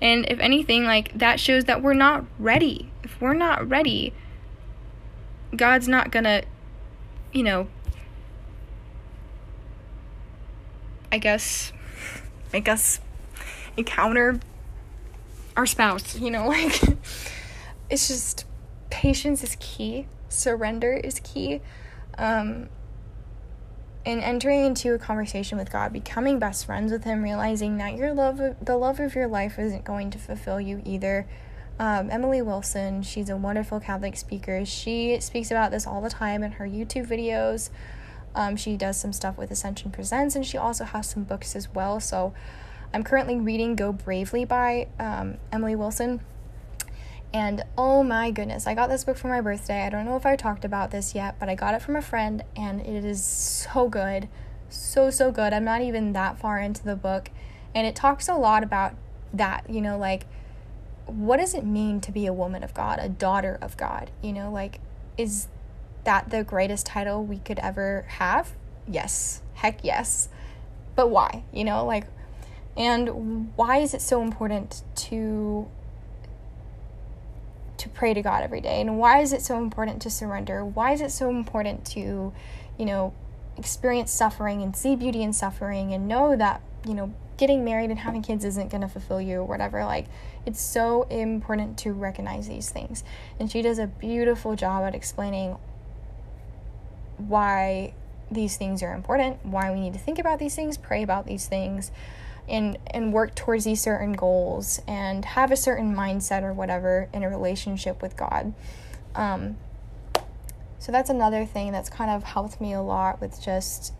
And if anything, like that shows that we're not ready. If we're not ready, God's not gonna, you know, I guess, make us encounter our spouse, you know, like it's just patience is key, surrender is key. Um, and entering into a conversation with God, becoming best friends with Him, realizing that your love, the love of your life, isn't going to fulfill you either. Um, Emily Wilson, she's a wonderful Catholic speaker. She speaks about this all the time in her YouTube videos. Um, she does some stuff with Ascension Presents, and she also has some books as well. So I'm currently reading Go Bravely by um, Emily Wilson. And oh my goodness, I got this book for my birthday. I don't know if I talked about this yet, but I got it from a friend and it is so good. So, so good. I'm not even that far into the book. And it talks a lot about that, you know, like what does it mean to be a woman of God, a daughter of God? You know, like is that the greatest title we could ever have? Yes. Heck yes. But why? You know, like and why is it so important to to pray to God every day? And why is it so important to surrender? Why is it so important to, you know, experience suffering and see beauty in suffering and know that, you know, getting married and having kids isn't going to fulfill you or whatever. Like, it's so important to recognize these things. And she does a beautiful job at explaining why these things are important, why we need to think about these things, pray about these things, and and work towards these certain goals and have a certain mindset or whatever in a relationship with God. Um, so that's another thing that's kind of helped me a lot with just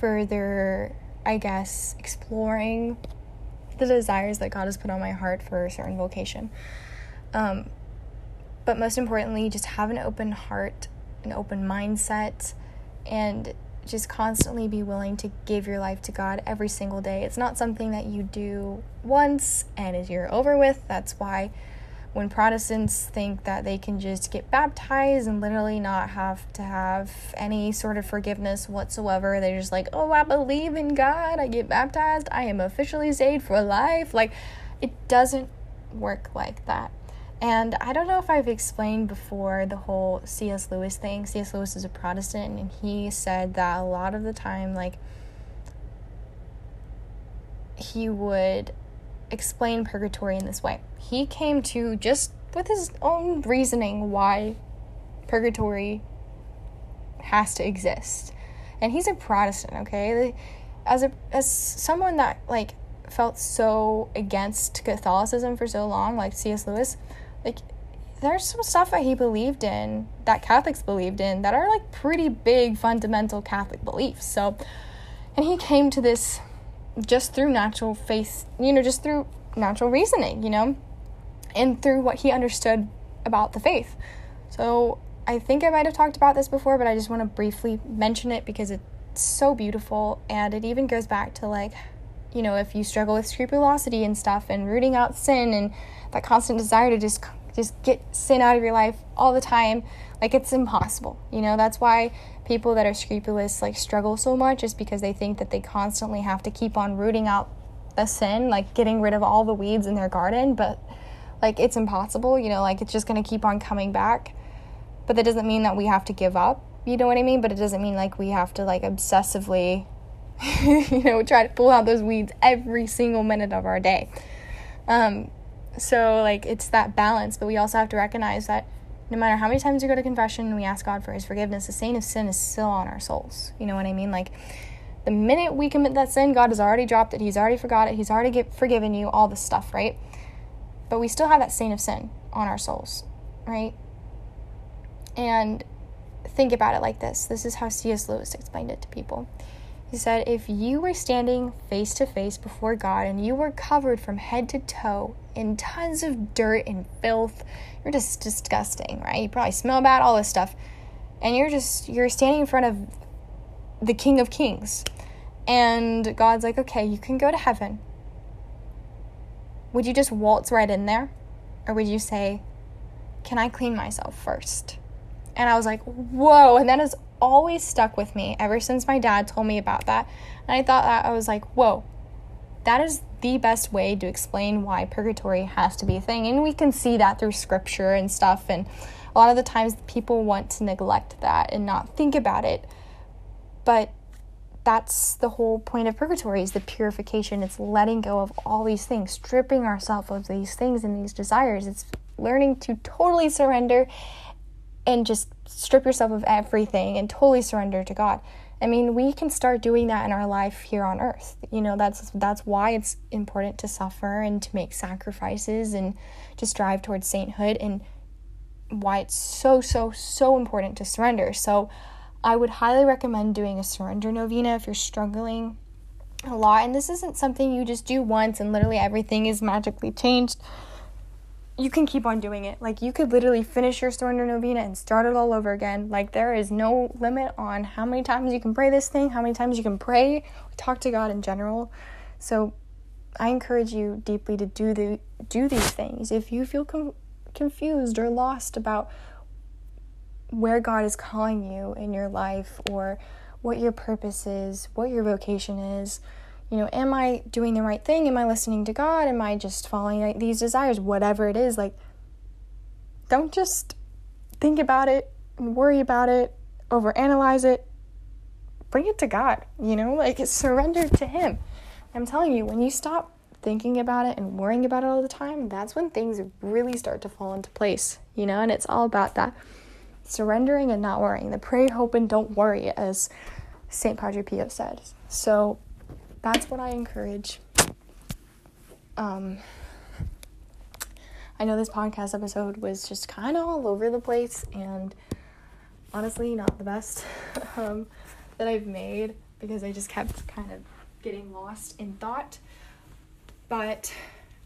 further, I guess, exploring the desires that God has put on my heart for a certain vocation. Um, but most importantly, just have an open heart, an open mindset, and just constantly be willing to give your life to God every single day. It's not something that you do once and you're over with. That's why when Protestants think that they can just get baptized and literally not have to have any sort of forgiveness whatsoever, they're just like, oh, I believe in God, I get baptized, I am officially saved for life. Like, it doesn't work like that. And I don't know if I've explained before the whole C.S. Lewis thing. C.S. Lewis is a Protestant, and he said that a lot of the time, like, he would explain purgatory in this way. He came to just with his own reasoning why purgatory has to exist. And he's a Protestant, okay? As a as someone that like felt so against Catholicism for so long, like C.S. Lewis, like there's some stuff that he believed in that Catholics believed in that are like pretty big fundamental Catholic beliefs. So, and he came to this just through natural faith, you know, just through natural reasoning, you know, and through what he understood about the faith. So, I think I might have talked about this before, but I just want to briefly mention it because it's so beautiful and it even goes back to like, you know, if you struggle with scrupulosity and stuff and rooting out sin and that constant desire to just just get sin out of your life all the time like it's impossible you know? That's why people that are scrupulous like struggle so much is because they think that they constantly have to keep on rooting out the sin like getting rid of all the weeds in their garden but like it's impossible you know? Like it's just going to keep on coming back. But that doesn't mean that we have to give up you know what i mean? But it doesn't mean like we have to like obsessively you know try to pull out those weeds every single minute of our day. Um so, like, it's that balance, but we also have to recognize that no matter how many times we go to confession and we ask God for His forgiveness, the stain of sin is still on our souls. You know what I mean? Like, the minute we commit that sin, God has already dropped it, He's already forgot it, He's already get, forgiven you, all this stuff, right? But we still have that stain of sin on our souls, right? And think about it like this this is how C.S. Lewis explained it to people. He said, If you were standing face to face before God and you were covered from head to toe in tons of dirt and filth, you're just disgusting, right? You probably smell bad, all this stuff. And you're just, you're standing in front of the King of Kings. And God's like, okay, you can go to heaven. Would you just waltz right in there? Or would you say, can I clean myself first? And I was like, whoa. And that has always stuck with me ever since my dad told me about that. And I thought that I was like, whoa, that is the best way to explain why purgatory has to be a thing. And we can see that through scripture and stuff. And a lot of the times people want to neglect that and not think about it. But that's the whole point of purgatory is the purification. It's letting go of all these things, stripping ourselves of these things and these desires. It's learning to totally surrender and just strip yourself of everything and totally surrender to God. I mean, we can start doing that in our life here on earth. You know, that's that's why it's important to suffer and to make sacrifices and to strive towards sainthood and why it's so so so important to surrender. So, I would highly recommend doing a surrender novena if you're struggling a lot and this isn't something you just do once and literally everything is magically changed you can keep on doing it. Like you could literally finish your surrender novena and start it all over again. Like there is no limit on how many times you can pray this thing, how many times you can pray, talk to God in general. So I encourage you deeply to do the do these things. If you feel com- confused or lost about where God is calling you in your life or what your purpose is, what your vocation is, you know, am I doing the right thing? Am I listening to God? Am I just following like, these desires? Whatever it is, like, don't just think about it and worry about it, overanalyze it. Bring it to God, you know, like surrender to Him. I'm telling you, when you stop thinking about it and worrying about it all the time, that's when things really start to fall into place, you know, and it's all about that surrendering and not worrying. The pray, hope, and don't worry, as St. Padre Pio said. So, that's what I encourage. Um, I know this podcast episode was just kind of all over the place and honestly not the best um, that I've made because I just kept kind of getting lost in thought. But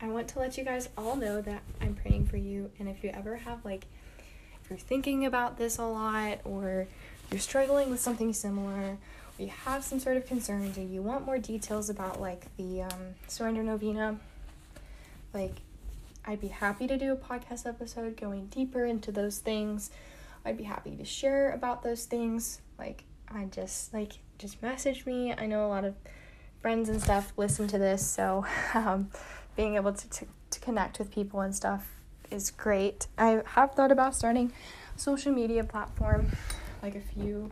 I want to let you guys all know that I'm praying for you. And if you ever have, like, if you're thinking about this a lot or you're struggling with something similar you have some sort of concerns or you want more details about like the um, surrender novena, like I'd be happy to do a podcast episode going deeper into those things. I'd be happy to share about those things. Like I just like just message me. I know a lot of friends and stuff listen to this, so um, being able to, to to connect with people and stuff is great. I have thought about starting a social media platform, like a few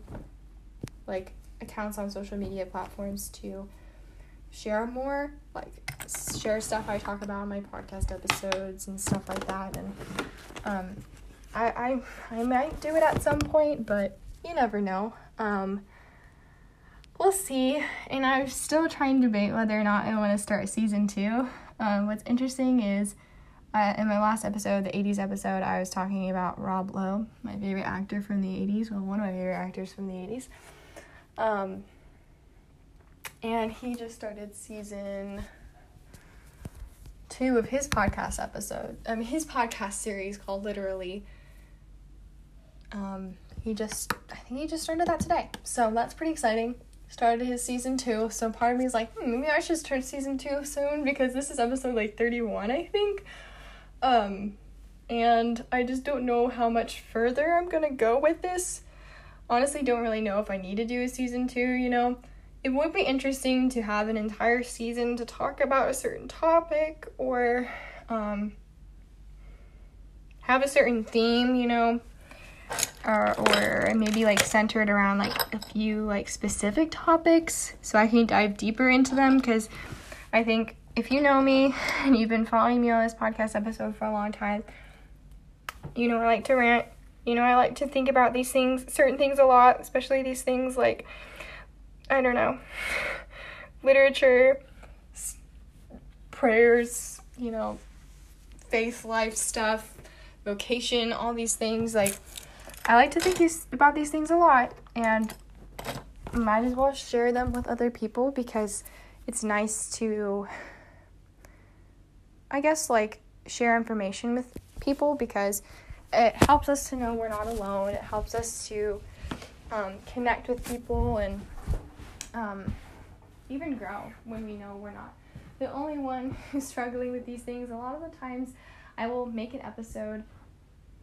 like accounts on social media platforms to share more, like share stuff I talk about in my podcast episodes and stuff like that. And um, I, I I might do it at some point, but you never know. Um, we'll see. And I'm still trying to debate whether or not I want to start season two. Um, what's interesting is. Uh, in my last episode, the 80s episode, I was talking about Rob Lowe, my favorite actor from the 80s. Well, one of my favorite actors from the 80s. Um, and he just started season two of his podcast episode. I mean, his podcast series called literally. Um, he just, I think he just started that today. So that's pretty exciting. Started his season two. So part of me is like, hmm, maybe I should start season two soon because this is episode like 31, I think. Um, and I just don't know how much further I'm gonna go with this honestly don't really know if I need to do a season two, you know. It would be interesting to have an entire season to talk about a certain topic or um, have a certain theme, you know, or, or maybe like centered around like a few like specific topics so I can dive deeper into them because I think if you know me and you've been following me on this podcast episode for a long time, you know I like to rant you know, I like to think about these things, certain things a lot, especially these things like, I don't know, literature, prayers, you know, faith life stuff, vocation, all these things. Like, I like to think these, about these things a lot, and might as well share them with other people because it's nice to, I guess, like, share information with people because it helps us to know we're not alone. It helps us to um, connect with people and um, even grow when we know we're not the only one who's struggling with these things. A lot of the times, I will make an episode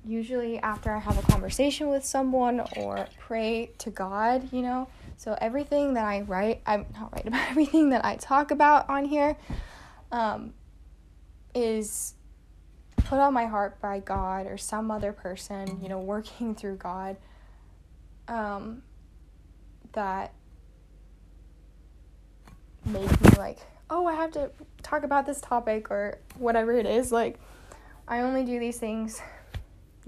usually after I have a conversation with someone or pray to God, you know. So everything that I write, I'm not right about everything that I talk about on here, um, is put on my heart by God or some other person, you know, working through God, um, that make me like, oh, I have to talk about this topic or whatever it is. Like, I only do these things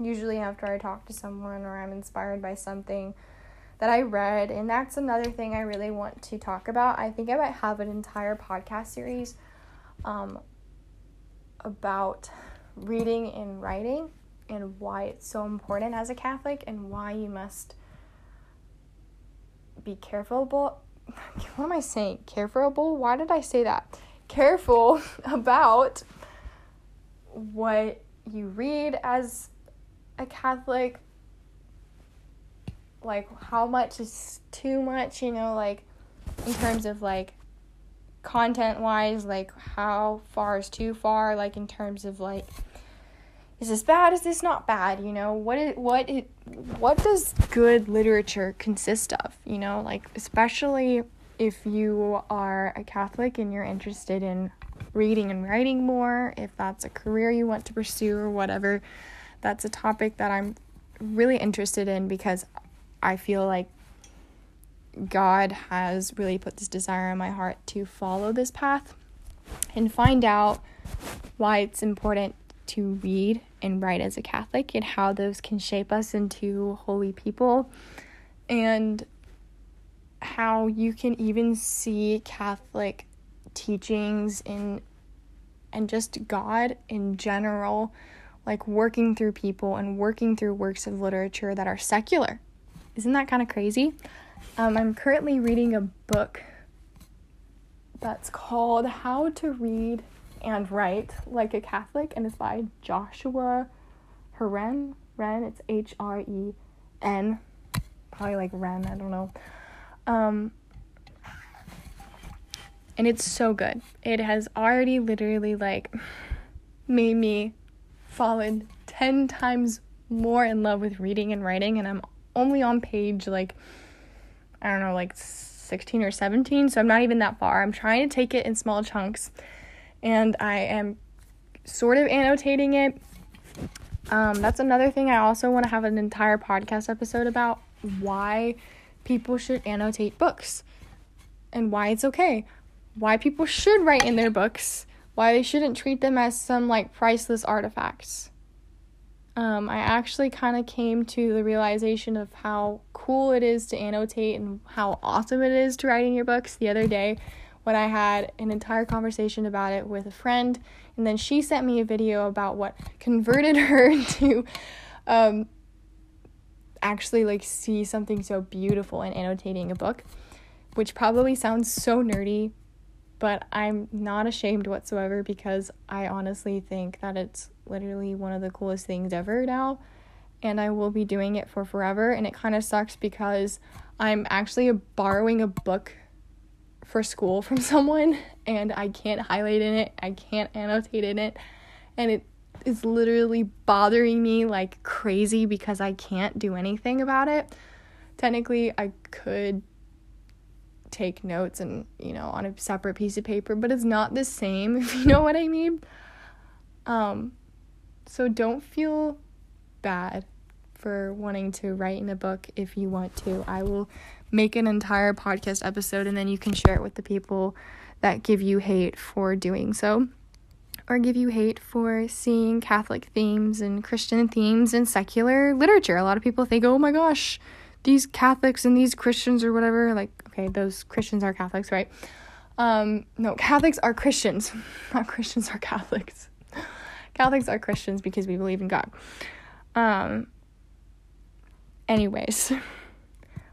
usually after I talk to someone or I'm inspired by something that I read. And that's another thing I really want to talk about. I think I might have an entire podcast series um, about reading and writing and why it's so important as a Catholic and why you must be careful. What am I saying? Careful? Why did I say that? Careful about what you read as a Catholic. Like, how much is too much, you know, like, in terms of like content wise, like, how far is too far, like, in terms of like is this bad is this not bad you know? What it, what it, what does good literature consist of you know? Like especially if you are a catholic and you're interested in reading and writing more if that's a career you want to pursue or whatever that's a topic that i'm really interested in because i feel like god has really put this desire in my heart to follow this path and find out why it's important to read and write as a Catholic and how those can shape us into holy people and how you can even see Catholic teachings in and just God in general like working through people and working through works of literature that are secular. Isn't that kind of crazy? Um, I'm currently reading a book that's called How to Read and write like a Catholic, and it's by Joshua Hren. Ren, it's H R E N. Probably like Ren, I don't know. Um, and it's so good. It has already literally like made me fall in 10 times more in love with reading and writing, and I'm only on page like, I don't know, like 16 or 17, so I'm not even that far. I'm trying to take it in small chunks and I am sort of annotating it. Um, that's another thing I also want to have an entire podcast episode about why people should annotate books and why it's okay. Why people should write in their books, why they shouldn't treat them as some like priceless artifacts. Um, I actually kind of came to the realization of how cool it is to annotate and how awesome it is to write in your books. The other day when I had an entire conversation about it with a friend, and then she sent me a video about what converted her to um, actually like see something so beautiful in annotating a book, which probably sounds so nerdy, but I'm not ashamed whatsoever because I honestly think that it's literally one of the coolest things ever now. And I will be doing it for forever. And it kind of sucks because I'm actually borrowing a book for school from someone and I can't highlight in it, I can't annotate in it, and it is literally bothering me like crazy because I can't do anything about it. Technically, I could take notes and, you know, on a separate piece of paper, but it's not the same, if you know what I mean. Um so don't feel bad for wanting to write in a book if you want to. I will make an entire podcast episode and then you can share it with the people that give you hate for doing so or give you hate for seeing Catholic themes and Christian themes in secular literature. A lot of people think, oh my gosh, these Catholics and these Christians or whatever, like, okay, those Christians are Catholics, right? Um, no, Catholics are Christians, not Christians are Catholics. Catholics are Christians because we believe in God. Um, anyways.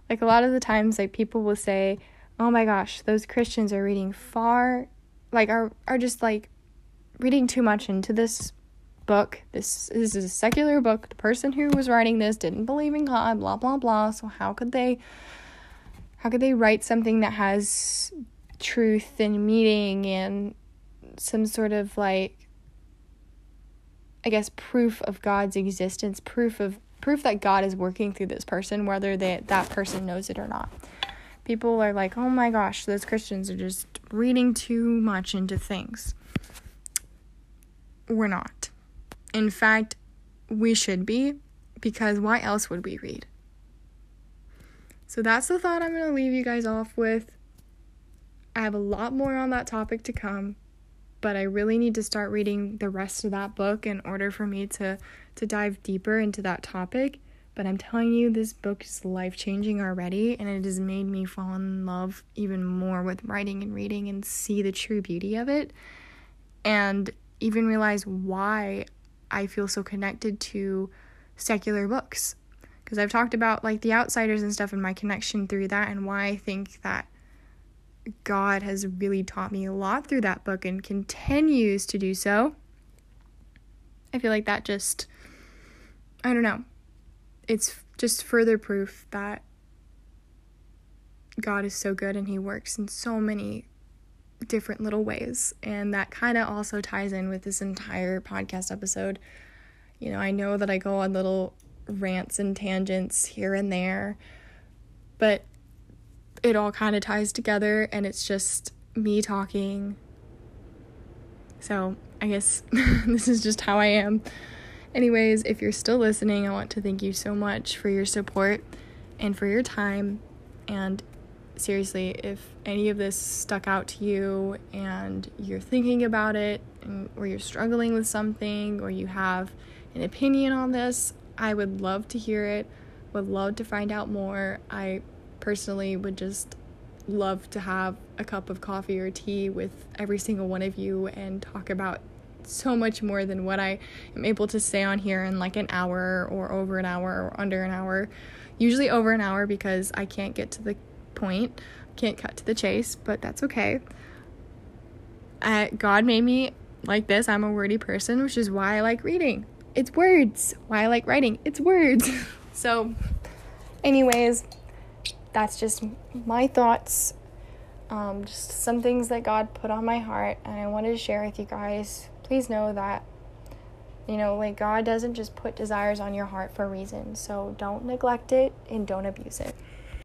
Like a lot of the times like people will say, "Oh my gosh, those Christians are reading far like are are just like reading too much into this book. This, this is a secular book. The person who was writing this didn't believe in God, blah blah blah. So how could they how could they write something that has truth and meaning and some sort of like I guess proof of God's existence, proof of proof that God is working through this person, whether they, that person knows it or not. People are like, oh my gosh, those Christians are just reading too much into things. We're not. In fact, we should be, because why else would we read? So that's the thought I'm going to leave you guys off with. I have a lot more on that topic to come, but I really need to start reading the rest of that book in order for me to to dive deeper into that topic. But I'm telling you, this book is life changing already, and it has made me fall in love even more with writing and reading and see the true beauty of it, and even realize why I feel so connected to secular books. Because I've talked about like the outsiders and stuff and my connection through that, and why I think that God has really taught me a lot through that book and continues to do so. I feel like that just, I don't know, it's just further proof that God is so good and He works in so many different little ways. And that kind of also ties in with this entire podcast episode. You know, I know that I go on little rants and tangents here and there, but it all kind of ties together and it's just me talking. So, I guess this is just how I am. Anyways, if you're still listening, I want to thank you so much for your support and for your time. And seriously, if any of this stuck out to you and you're thinking about it, or you're struggling with something, or you have an opinion on this, I would love to hear it, would love to find out more. I personally would just love to have a cup of coffee or tea with every single one of you and talk about so much more than what I am able to say on here in like an hour or over an hour or under an hour. Usually over an hour because I can't get to the point, can't cut to the chase, but that's okay. Uh, God made me like this. I'm a wordy person, which is why I like reading. It's words. Why I like writing. It's words. so, anyways, that's just my thoughts. Um, just some things that God put on my heart, and I wanted to share with you guys. Please know that, you know, like God doesn't just put desires on your heart for a reason. So don't neglect it and don't abuse it.